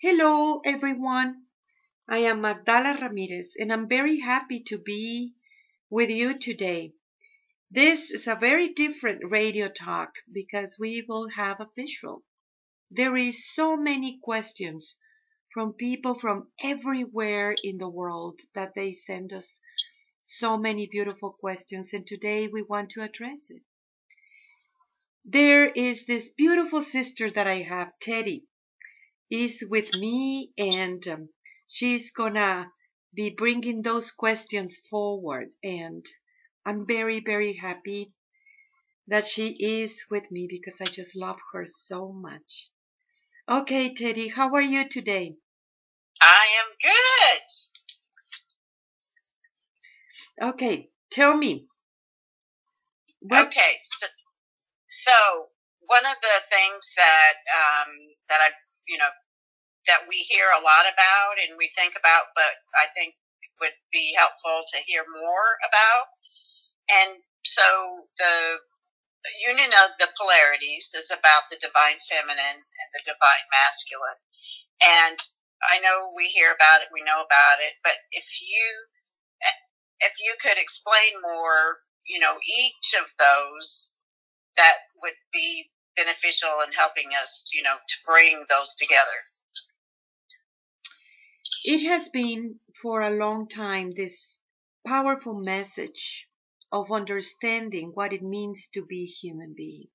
Hello, everyone. I am Magdala Ramirez, and I'm very happy to be with you today. This is a very different radio talk because we will have a visual. There is so many questions from people from everywhere in the world that they send us so many beautiful questions, and today we want to address it. There is this beautiful sister that I have, Teddy, is with me, and um, she's gonna be bringing those questions forward. And I'm very, very happy that she is with me because I just love her so much. Okay, Teddy, how are you today? I am good. Okay, tell me. What, Okay, so, so one of the things that um, that I, you know, that we hear a lot about and we think about, but I think it would be helpful to hear more about. And so the union of the polarities is about the divine feminine and the divine masculine. And I know we hear about it, we know about it, but if you if you could explain more, you know, each of those, that would be beneficial in helping us, you know, to bring those together. it has been for a long time this powerful message of understanding what it means to be human being.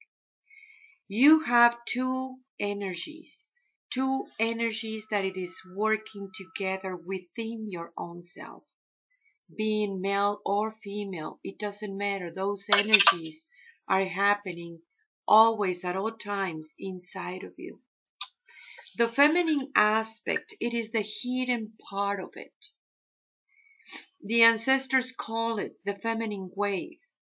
You have two energies, two energies that it is working together within your own self. Being male or female, it doesn't matter. Those energies are happening always at all times inside of you. The feminine aspect, it is the hidden part of it. The ancestors call it the feminine ways.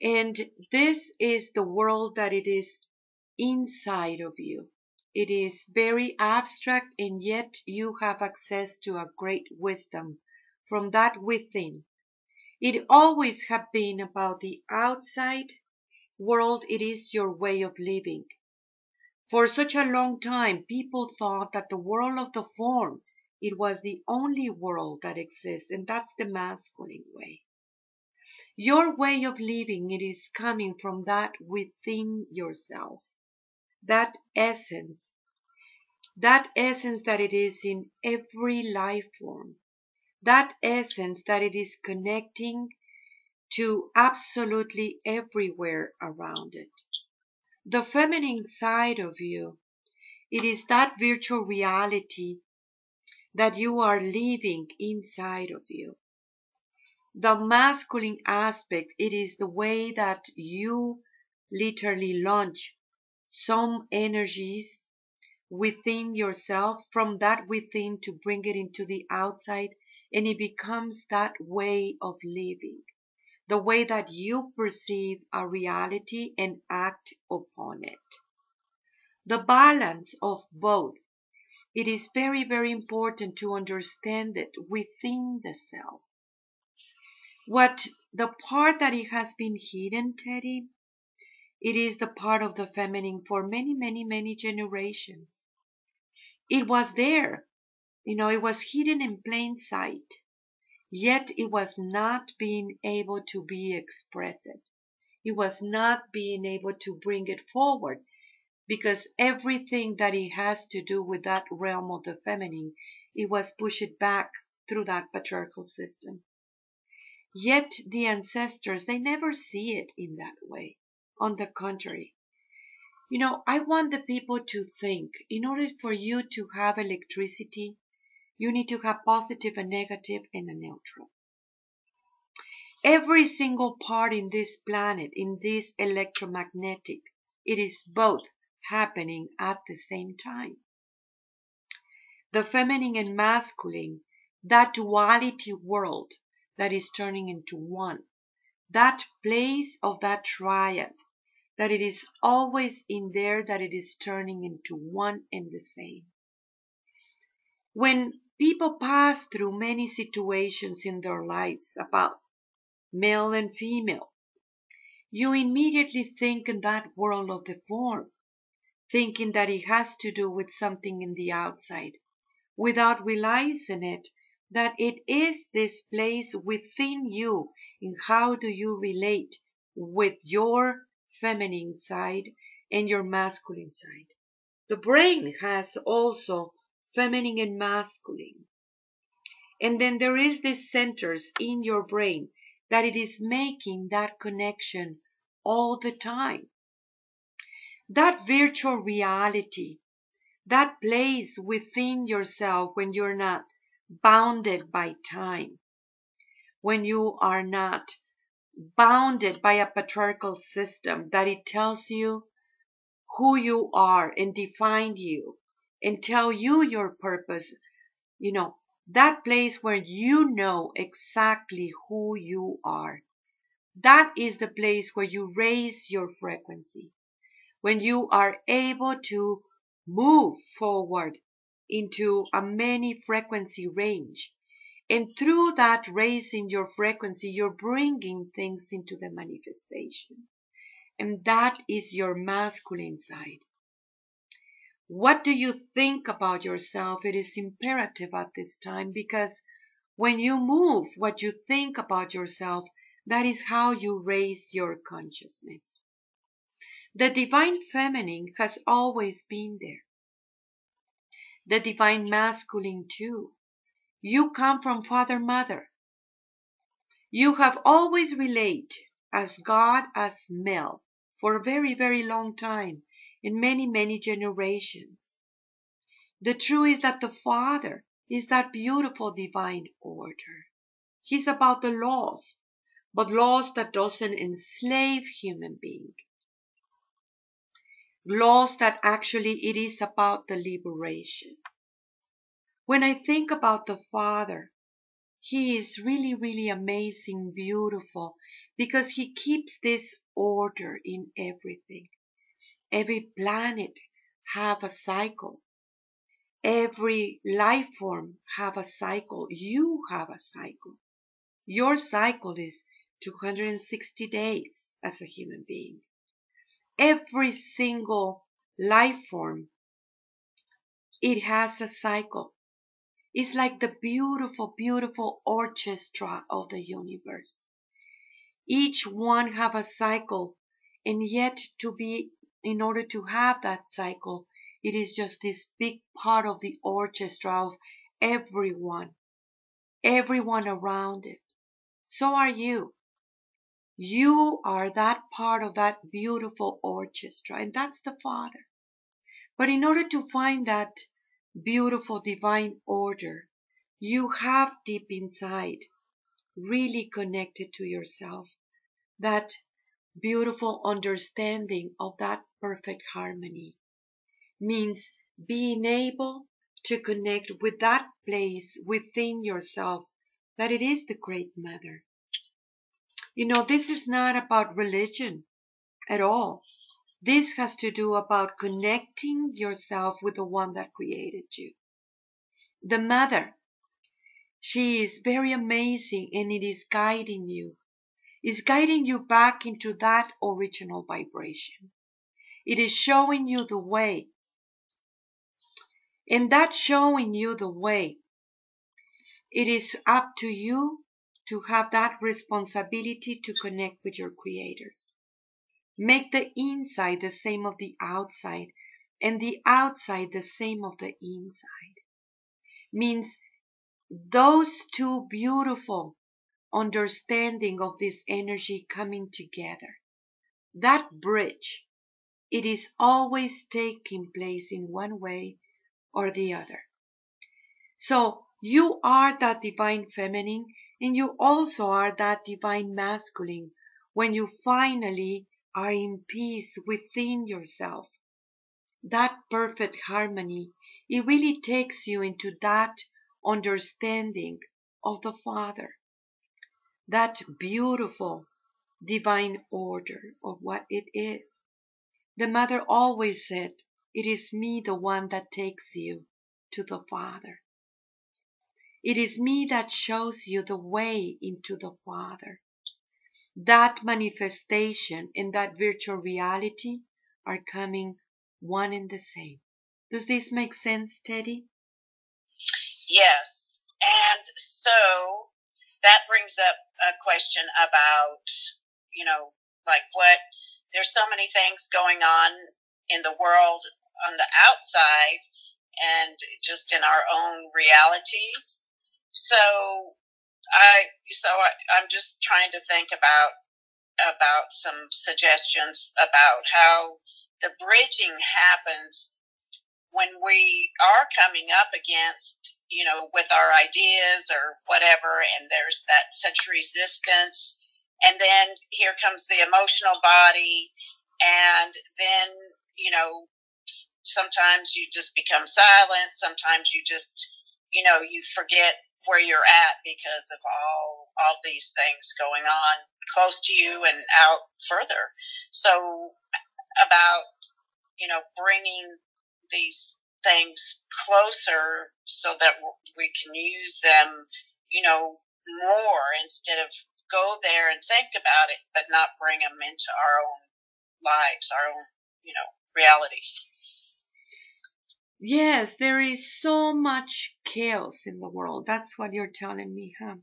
And this is the world that it is inside of you. It is very abstract and yet you have access to a great wisdom from that within. It always have been about the outside world. It is your way of living. For such a long time, people thought that the world of the form, it was the only world that exists, and that's the masculine way. Your way of living, it is coming from that within yourself, that essence, that essence that it is in every life form, that essence that it is connecting to absolutely everywhere around it. The feminine side of you, it is that virtual reality that you are living inside of you. The masculine aspect, it is the way that you literally launch some energies within yourself from that within to bring it into the outside and it becomes that way of living the way that you perceive a reality and act upon it. The balance of both. It is very, very important to understand it within the self. What the part that it has been hidden, Teddy, it is the part of the feminine for many, many, many generations. It was there. You know, it was hidden in plain sight yet it was not being able to be expressed. It was not being able to bring it forward because everything that it has to do with that realm of the feminine, it was pushed back through that patriarchal system. Yet the ancestors, they never see it in that way. On the contrary, you know, I want the people to think in order for you to have electricity, you need to have positive and negative and a neutral. Every single part in this planet, in this electromagnetic, it is both happening at the same time. The feminine and masculine, that duality world that is turning into one, that place of that triad, that it is always in there, that it is turning into one and the same. When people pass through many situations in their lives about male and female, you immediately think in that world of the form. thinking that it has to do with something in the outside, without realizing it, that it is this place within you in how do you relate with your feminine side and your masculine side. The brain has also feminine and masculine. And then there is this centers in your brain that it is making that connection all the time. That virtual reality, that place within yourself when you're not bounded by time, when you are not bounded by a patriarchal system that it tells you who you are and define you and tell you your purpose, you know, that place where you know exactly who you are. That is the place where you raise your frequency. When you are able to move forward into a many frequency range. And through that raising your frequency, you're bringing things into the manifestation. And that is your masculine side. What do you think about yourself? It is imperative at this time because when you move what you think about yourself, that is how you raise your consciousness. The divine feminine has always been there. The divine masculine too. You come from father mother. You have always related as God as male for a very, very long time in many, many generations. The truth is that the Father is that beautiful divine order. He's about the laws, but laws that doesn't enslave human being. Laws that actually it is about the liberation. When I think about the Father, he is really, really amazing, beautiful, because he keeps this order in everything. Every planet have a cycle. Every life form have a cycle. You have a cycle. Your cycle is 260 days as a human being. Every single life form, it has a cycle. It's like the beautiful, beautiful orchestra of the universe. Each one have a cycle and yet to be in order to have that cycle, it is just this big part of the orchestra of everyone, everyone around it. So are you. You are that part of that beautiful orchestra, and that's the Father. But in order to find that beautiful divine order, you have deep inside, really connected to yourself, that beautiful understanding of that perfect harmony means being able to connect with that place within yourself that it is the great mother. You know, this is not about religion at all. This has to do about connecting yourself with the one that created you. The mother, she is very amazing and it is guiding you is guiding you back into that original vibration. It is showing you the way. And that showing you the way, it is up to you to have that responsibility to connect with your creators. Make the inside the same of the outside and the outside the same of the inside. Means those two beautiful understanding of this energy coming together. That bridge, it is always taking place in one way or the other. So you are that divine feminine and you also are that divine masculine when you finally are in peace within yourself. That perfect harmony, it really takes you into that understanding of the Father that beautiful divine order of what it is. The mother always said, It is me, the one that takes you to the Father. It is me that shows you the way into the Father. That manifestation and that virtual reality are coming one and the same. Does this make sense, Teddy? Yes. And so that brings up a question about, you know, like what, there's so many things going on in the world on the outside and just in our own realities. So I, so I, I'm just trying to think about, about some suggestions about how the bridging happens when we are coming up against, you know, with our ideas or whatever, and there's that such resistance, and then here comes the emotional body, and then, you know, sometimes you just become silent, sometimes you just, you know, you forget where you're at because of all all these things going on close to you and out further. So about you know bringing these things closer so that we can use them, you know, more instead of go there and think about it, but not bring them into our own lives, our own, you know, realities. Yes, there is so much chaos in the world. That's what you're telling me, huh?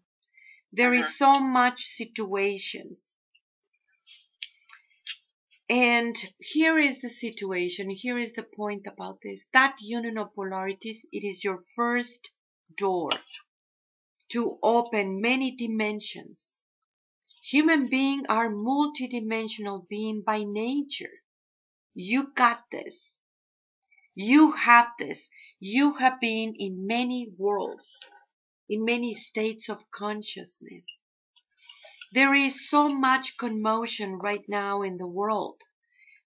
There uh-huh. is so much situations and here is the situation. Here is the point about this. That union of polarities, it is your first door to open many dimensions. Human beings are multidimensional being by nature. You got this. You have this. You have been in many worlds, in many states of consciousness. There is so much commotion right now in the world.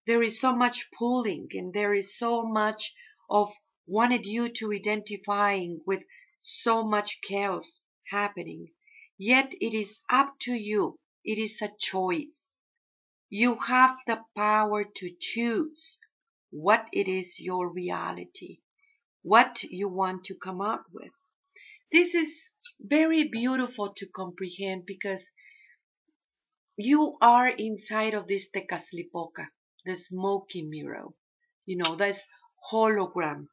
There is so much pulling and there is so much of wanted you to identifying with so much chaos happening. Yet it is up to you. It is a choice. You have the power to choose what it is your reality, what you want to come up with. This is very beautiful to comprehend because you are inside of this Tezcatlipoca, the smoky mirror, you know, this hologram.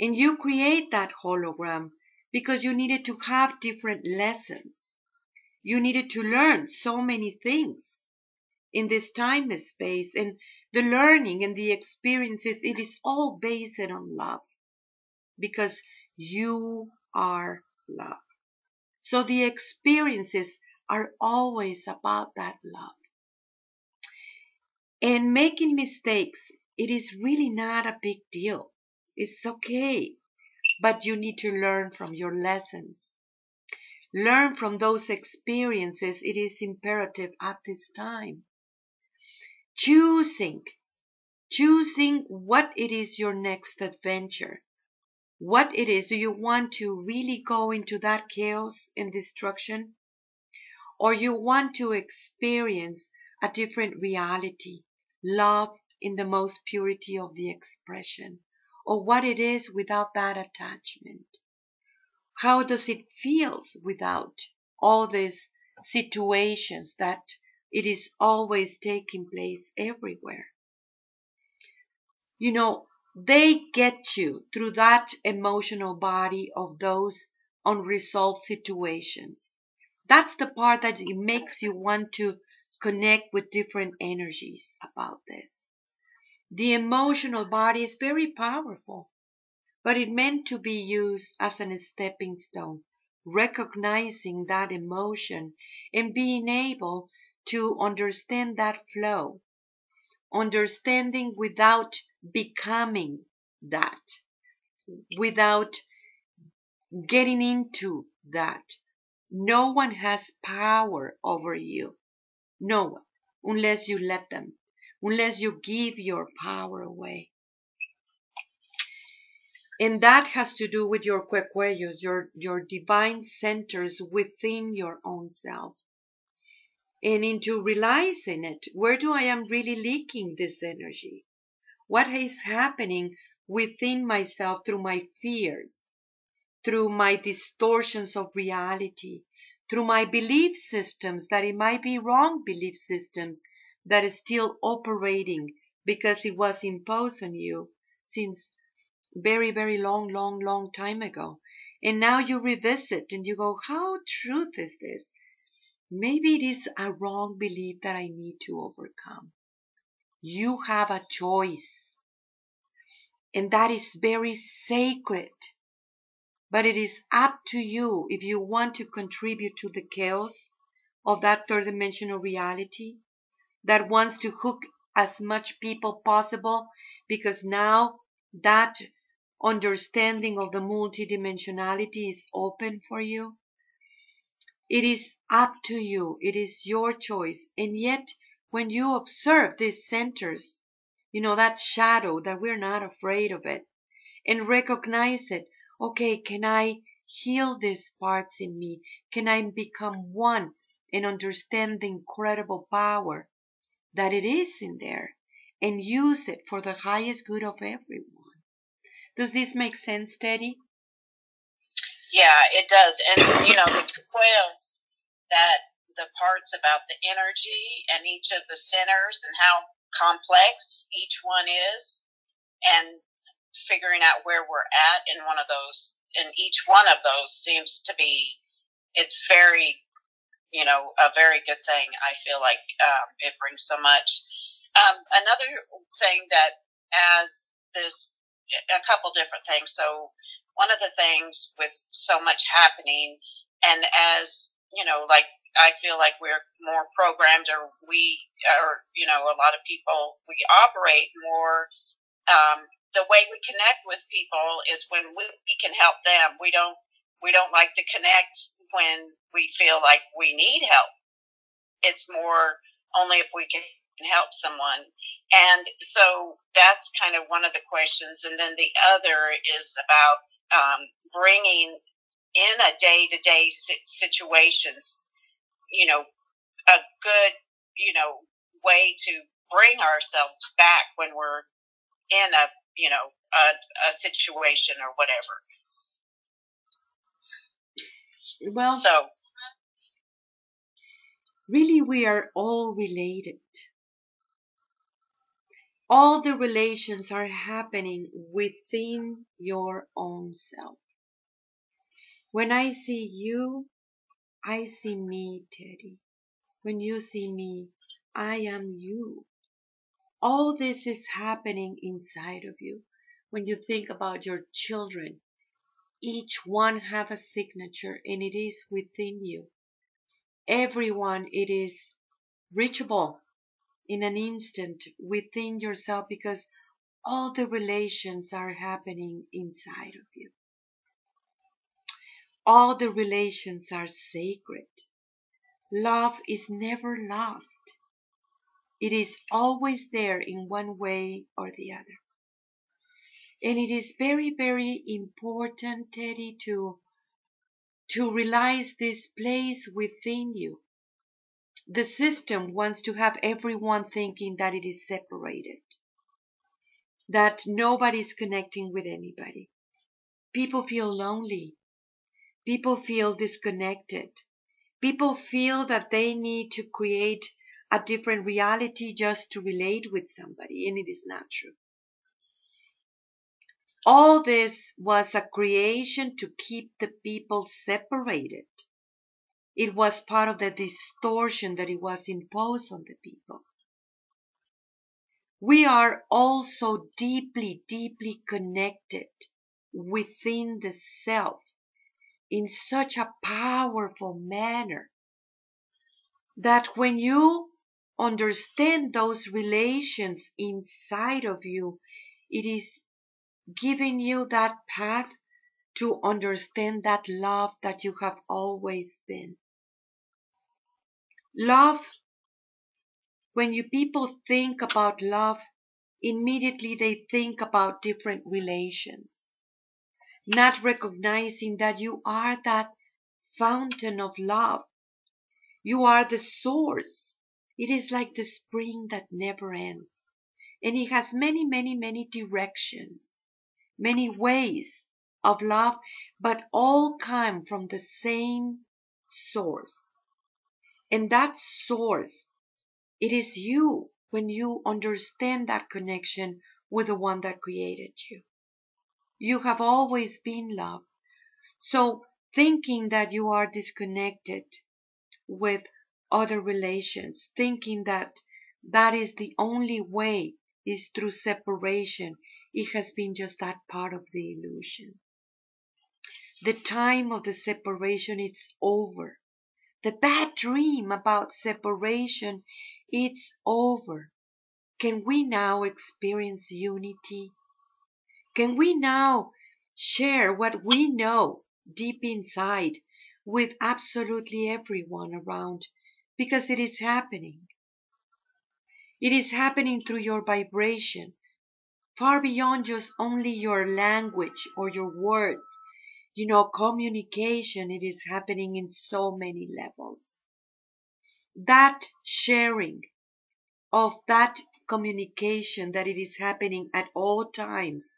And you create that hologram because you needed to have different lessons. You needed to learn so many things in this time and space. And the learning and the experiences, it is all based on love because you are love. So the experiences are always about that love. And making mistakes, it is really not a big deal. It's okay. But you need to learn from your lessons. Learn from those experiences. It is imperative at this time. Choosing, choosing what it is your next adventure. What it is. Do you want to really go into that chaos and destruction? Or you want to experience a different reality, love in the most purity of the expression, or what it is without that attachment. How does it feel without all these situations that it is always taking place everywhere? You know, they get you through that emotional body of those unresolved situations that's the part that it makes you want to connect with different energies about this. The emotional body is very powerful, but it meant to be used as a stepping stone, recognizing that emotion and being able to understand that flow, understanding without becoming that, without getting into that, no one has power over you. No one, unless you let them, unless you give your power away. And that has to do with your cuecuellos, your, your divine centers within your own self. And into realizing it, where do I am really leaking this energy? What is happening within myself through my fears, through my distortions of reality, through my belief systems, that it might be wrong belief systems that is still operating because it was imposed on you since very, very long, long, long time ago. And now you revisit and you go, how truth is this? Maybe it is a wrong belief that I need to overcome. You have a choice. And that is very sacred. But it is up to you if you want to contribute to the chaos of that third dimensional reality that wants to hook as much people possible because now that understanding of the multidimensionality is open for you. It is up to you. It is your choice. And yet, when you observe these centers, you know, that shadow, that we're not afraid of it, and recognize it. Okay, can I heal these parts in me? Can I become one and understand the incredible power that it is in there and use it for the highest good of everyone? Does this make sense, Teddy? Yeah, it does. And, you know, the 12, that the parts about the energy and each of the centers and how complex each one is, and figuring out where we're at in one of those, and each one of those seems to be, it's very, you know, a very good thing. I feel like um, it brings so much. Um, another thing that as this a couple different things. So one of the things with so much happening, and as you know, like I feel like we're more programmed, or we, or you know, a lot of people we operate more. Um, the way we connect with people is when we, we can help them. We don't we don't like to connect when we feel like we need help. It's more only if we can help someone. And so that's kind of one of the questions. And then the other is about um, bringing in a day to day situations, you know, a good, you know, way to bring ourselves back when we're in a, you know, a, a situation or whatever. Well, so really, we are all related all the relations are happening within your own self. When I see you, I see me, Teddy. When you see me, I am you. All this is happening inside of you. When you think about your children, each one have a signature and it is within you. Everyone, it is reachable in an instant within yourself because all the relations are happening inside of you. All the relations are sacred. Love is never lost. It is always there in one way or the other. And it is very, very important, Teddy, to, to realize this place within you the system wants to have everyone thinking that it is separated, that nobody is connecting with anybody. People feel lonely. People feel disconnected. People feel that they need to create a different reality just to relate with somebody, and it is not true. All this was a creation to keep the people separated. It was part of the distortion that it was imposed on the people. We are also deeply, deeply connected within the self in such a powerful manner that when you understand those relations inside of you, it is giving you that path to understand that love that you have always been. Love, when you people think about love, immediately they think about different relations, not recognizing that you are that fountain of love. You are the source. It is like the spring that never ends. And it has many, many, many directions, many ways of love, but all come from the same source. And that source, it is you. when you understand that connection with the one that created you. You have always been love. So thinking that you are disconnected with other relations, thinking that that is the only way is through separation, it has been just that part of the illusion. The time of the separation it's over. The bad dream about separation it's over. Can we now experience unity? Can we now share what we know deep inside with absolutely everyone around because it is happening. It is happening through your vibration, far beyond just only your language or your words. You know, communication, it is happening in so many levels. That sharing of that communication that it is happening at all times,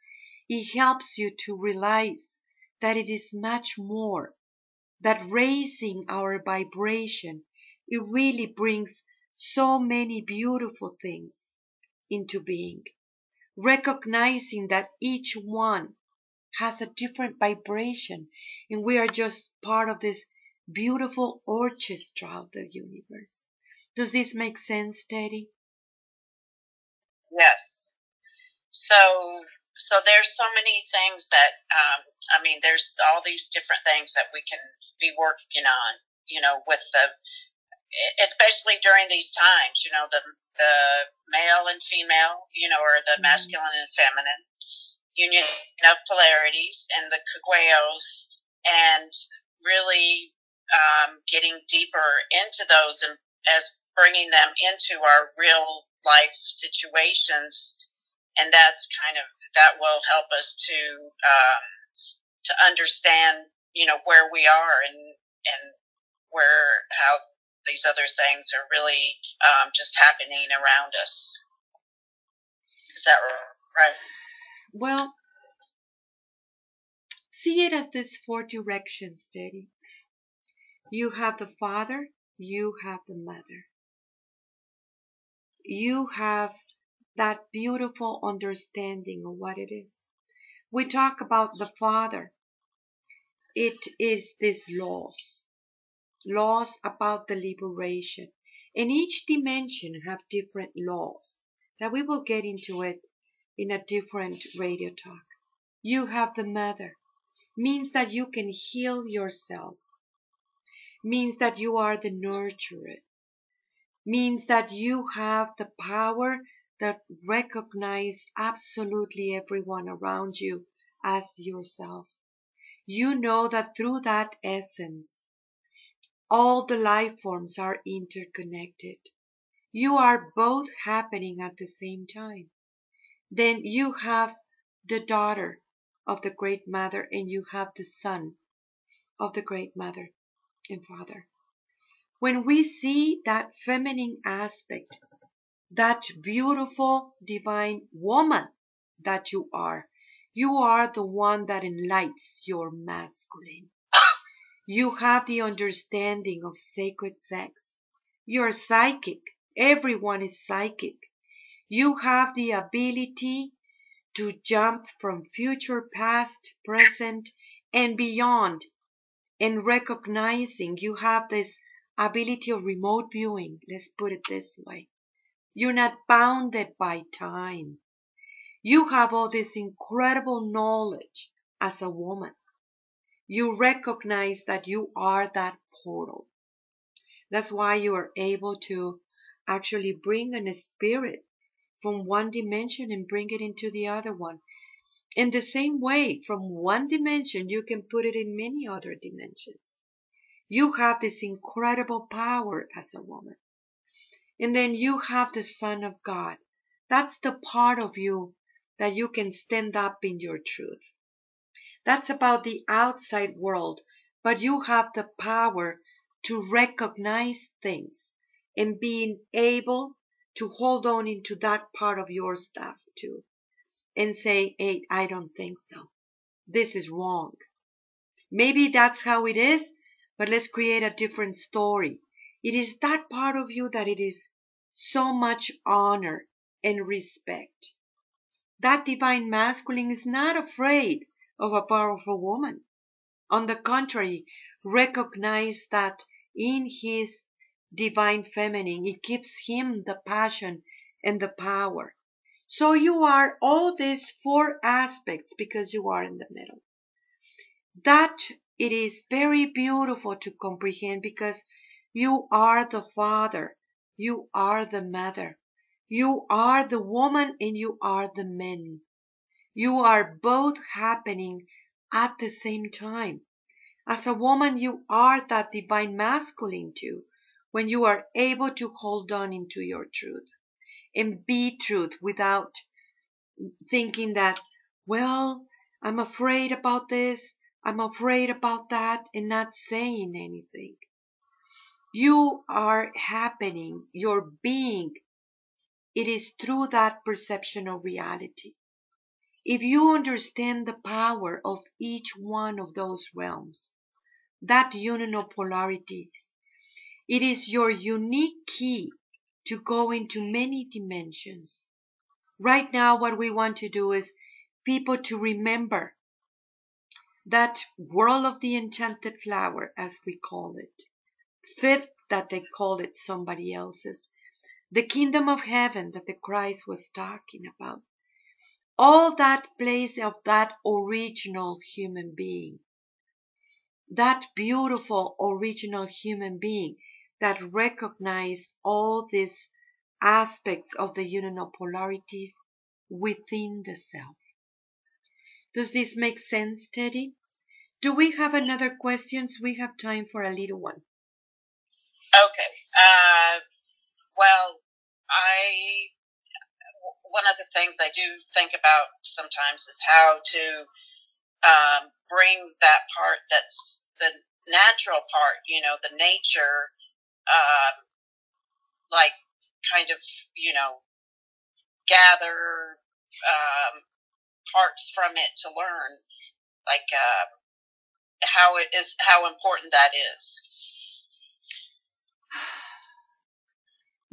it helps you to realize that it is much more, that raising our vibration, it really brings so many beautiful things into being. Recognizing that each one has a different vibration and we are just part of this beautiful orchestra of the universe. Does this make sense, Teddy? Yes. So so there's so many things that um, I mean, there's all these different things that we can be working on. You know, with the especially during these times. You know, the the male and female. You know, or the mm-hmm. masculine and feminine union of polarities and the Kugueos and really um, getting deeper into those and as bringing them into our real life situations and that's kind of that will help us to um, to understand you know where we are and and where how these other things are really um, just happening around us. Is that right? Well, see it as this four directions, Daddy. You have the father, you have the mother. You have that beautiful understanding of what it is. We talk about the Father. It is this laws, laws about the liberation. And each dimension have different laws that we will get into it in a different radio talk. You have the mother, means that you can heal yourself, means that you are the nurturer, means that you have the power that recognize absolutely everyone around you as yourself. You know that through that essence, all the life forms are interconnected. You are both happening at the same time. Then you have the daughter of the Great Mother and you have the son of the Great Mother and Father. When we see that feminine aspect that beautiful divine woman that you are. You are the one that enlightens your masculine. You have the understanding of sacred sex. You're psychic. Everyone is psychic. You have the ability to jump from future, past, present, and beyond. And recognizing you have this ability of remote viewing. Let's put it this way. You're not bounded by time. You have all this incredible knowledge as a woman. You recognize that you are that portal. That's why you are able to actually bring an spirit from one dimension and bring it into the other one. In the same way, from one dimension, you can put it in many other dimensions. You have this incredible power as a woman. And then you have the Son of God. That's the part of you that you can stand up in your truth. That's about the outside world, but you have the power to recognize things and being able to hold on into that part of your stuff too and say, hey, I don't think so. This is wrong. Maybe that's how it is, but let's create a different story. It is that part of you that it is so much honor and respect. That divine masculine is not afraid of a powerful woman. On the contrary, recognize that in his divine feminine, it gives him the passion and the power. So you are all these four aspects because you are in the middle. That it is very beautiful to comprehend because you are the father, you are the mother, you are the woman and you are the man. You are both happening at the same time. As a woman, you are that divine masculine too, when you are able to hold on into your truth and be truth without thinking that, well, I'm afraid about this, I'm afraid about that, and not saying anything. You are happening, your being. It is through that perception of reality. If you understand the power of each one of those realms, that union of polarities, it is your unique key to go into many dimensions. Right now, what we want to do is people to remember that world of the enchanted flower, as we call it, fifth that they call it somebody else's, the kingdom of heaven that the Christ was talking about. All that place of that original human being, that beautiful original human being that recognized all these aspects of the union of polarities within the self. Does this make sense, Teddy? Do we have another questions? We have time for a little one. Okay. Uh, well, I one of the things I do think about sometimes is how to um, bring that part that's the natural part, you know, the nature, um, like kind of, you know, gather um, parts from it to learn, like uh, how it is, how important that is.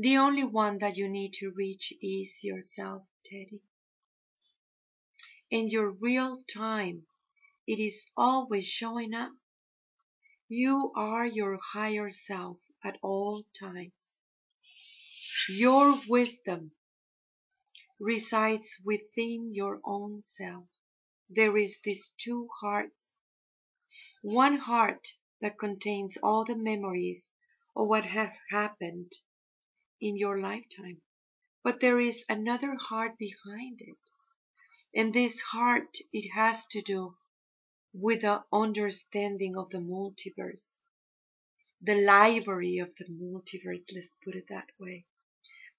The only one that you need to reach is yourself, Teddy. In your real time, it is always showing up. You are your higher self at all times. Your wisdom resides within your own self. There is these two hearts. One heart that contains all the memories of what has happened in your lifetime. But there is another heart behind it. And this heart, it has to do with the understanding of the multiverse, the library of the multiverse, let's put it that way,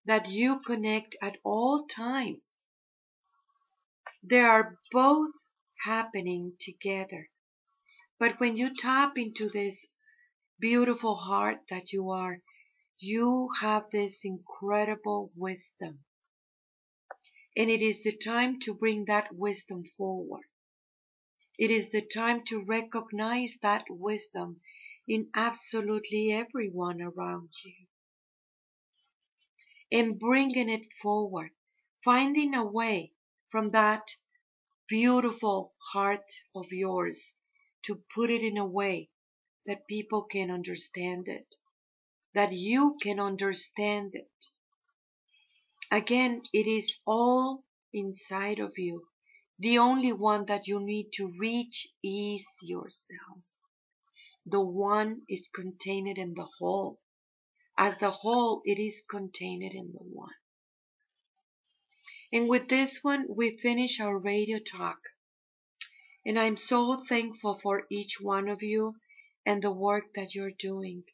that you connect at all times. They are both happening together. But when you tap into this beautiful heart that you are, you have this incredible wisdom. And it is the time to bring that wisdom forward. It is the time to recognize that wisdom in absolutely everyone around you. And bringing it forward, finding a way from that beautiful heart of yours to put it in a way that people can understand it that you can understand it. Again, it is all inside of you. The only one that you need to reach is yourself. The one is contained in the whole. As the whole, it is contained in the one. And with this one, we finish our radio talk. And I'm so thankful for each one of you and the work that you're doing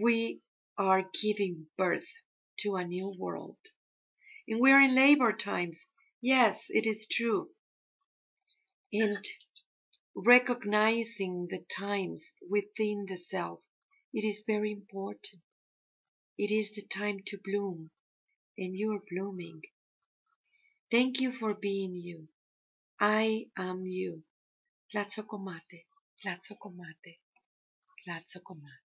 we are giving birth to a new world. And we are in labor times. Yes, it is true. And recognizing the times within the self, it is very important. It is the time to bloom, and you are blooming. Thank you for being you. I am you. Tlazohcamati, Tlazohcamati, Tlazohcamati.